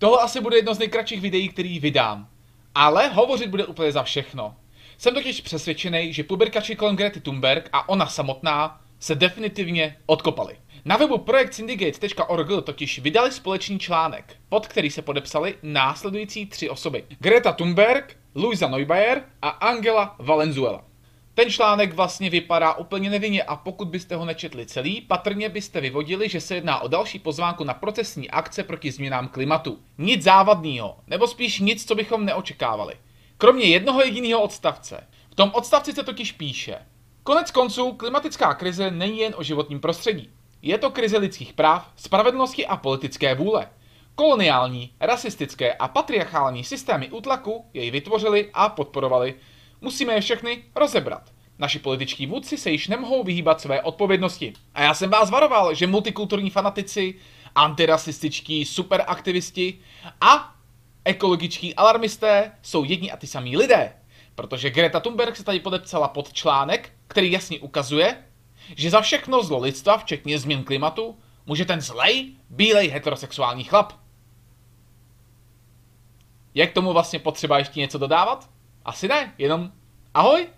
Tohle asi bude jedno z nejkratších videí, který vydám. Ale hovořit bude úplně za všechno. Jsem totiž přesvědčený, že puberkači kolem Grety Thunberg a ona samotná se definitivně odkopali. Na webu projektsyndicate.org totiž vydali společný článek, pod který se podepsali následující tři osoby. Greta Thunberg, Luisa Neubauer a Angela Valenzuela. Ten článek vlastně vypadá úplně nevinně a pokud byste ho nečetli celý, patrně byste vyvodili, že se jedná o další pozvánku na procesní akce proti změnám klimatu. Nic závadného, nebo spíš nic, co bychom neočekávali. Kromě jednoho jediného odstavce. V tom odstavci se totiž píše. Konec konců, klimatická krize není jen o životním prostředí. Je to krize lidských práv, spravedlnosti a politické vůle. Koloniální, rasistické a patriarchální systémy útlaku jej vytvořili a podporovali. Musíme je všechny rozebrat. Naši političtí vůdci se již nemohou vyhýbat své odpovědnosti. A já jsem vás varoval, že multikulturní fanatici, antirasističtí superaktivisti a ekologičtí alarmisté jsou jedni a ty samí lidé. Protože Greta Thunberg se tady podepsala pod článek, který jasně ukazuje, že za všechno zlo lidstva, včetně změn klimatu, může ten zlej, bílej heterosexuální chlap. Je k tomu vlastně potřeba ještě něco dodávat? Asi ne, jenom ahoj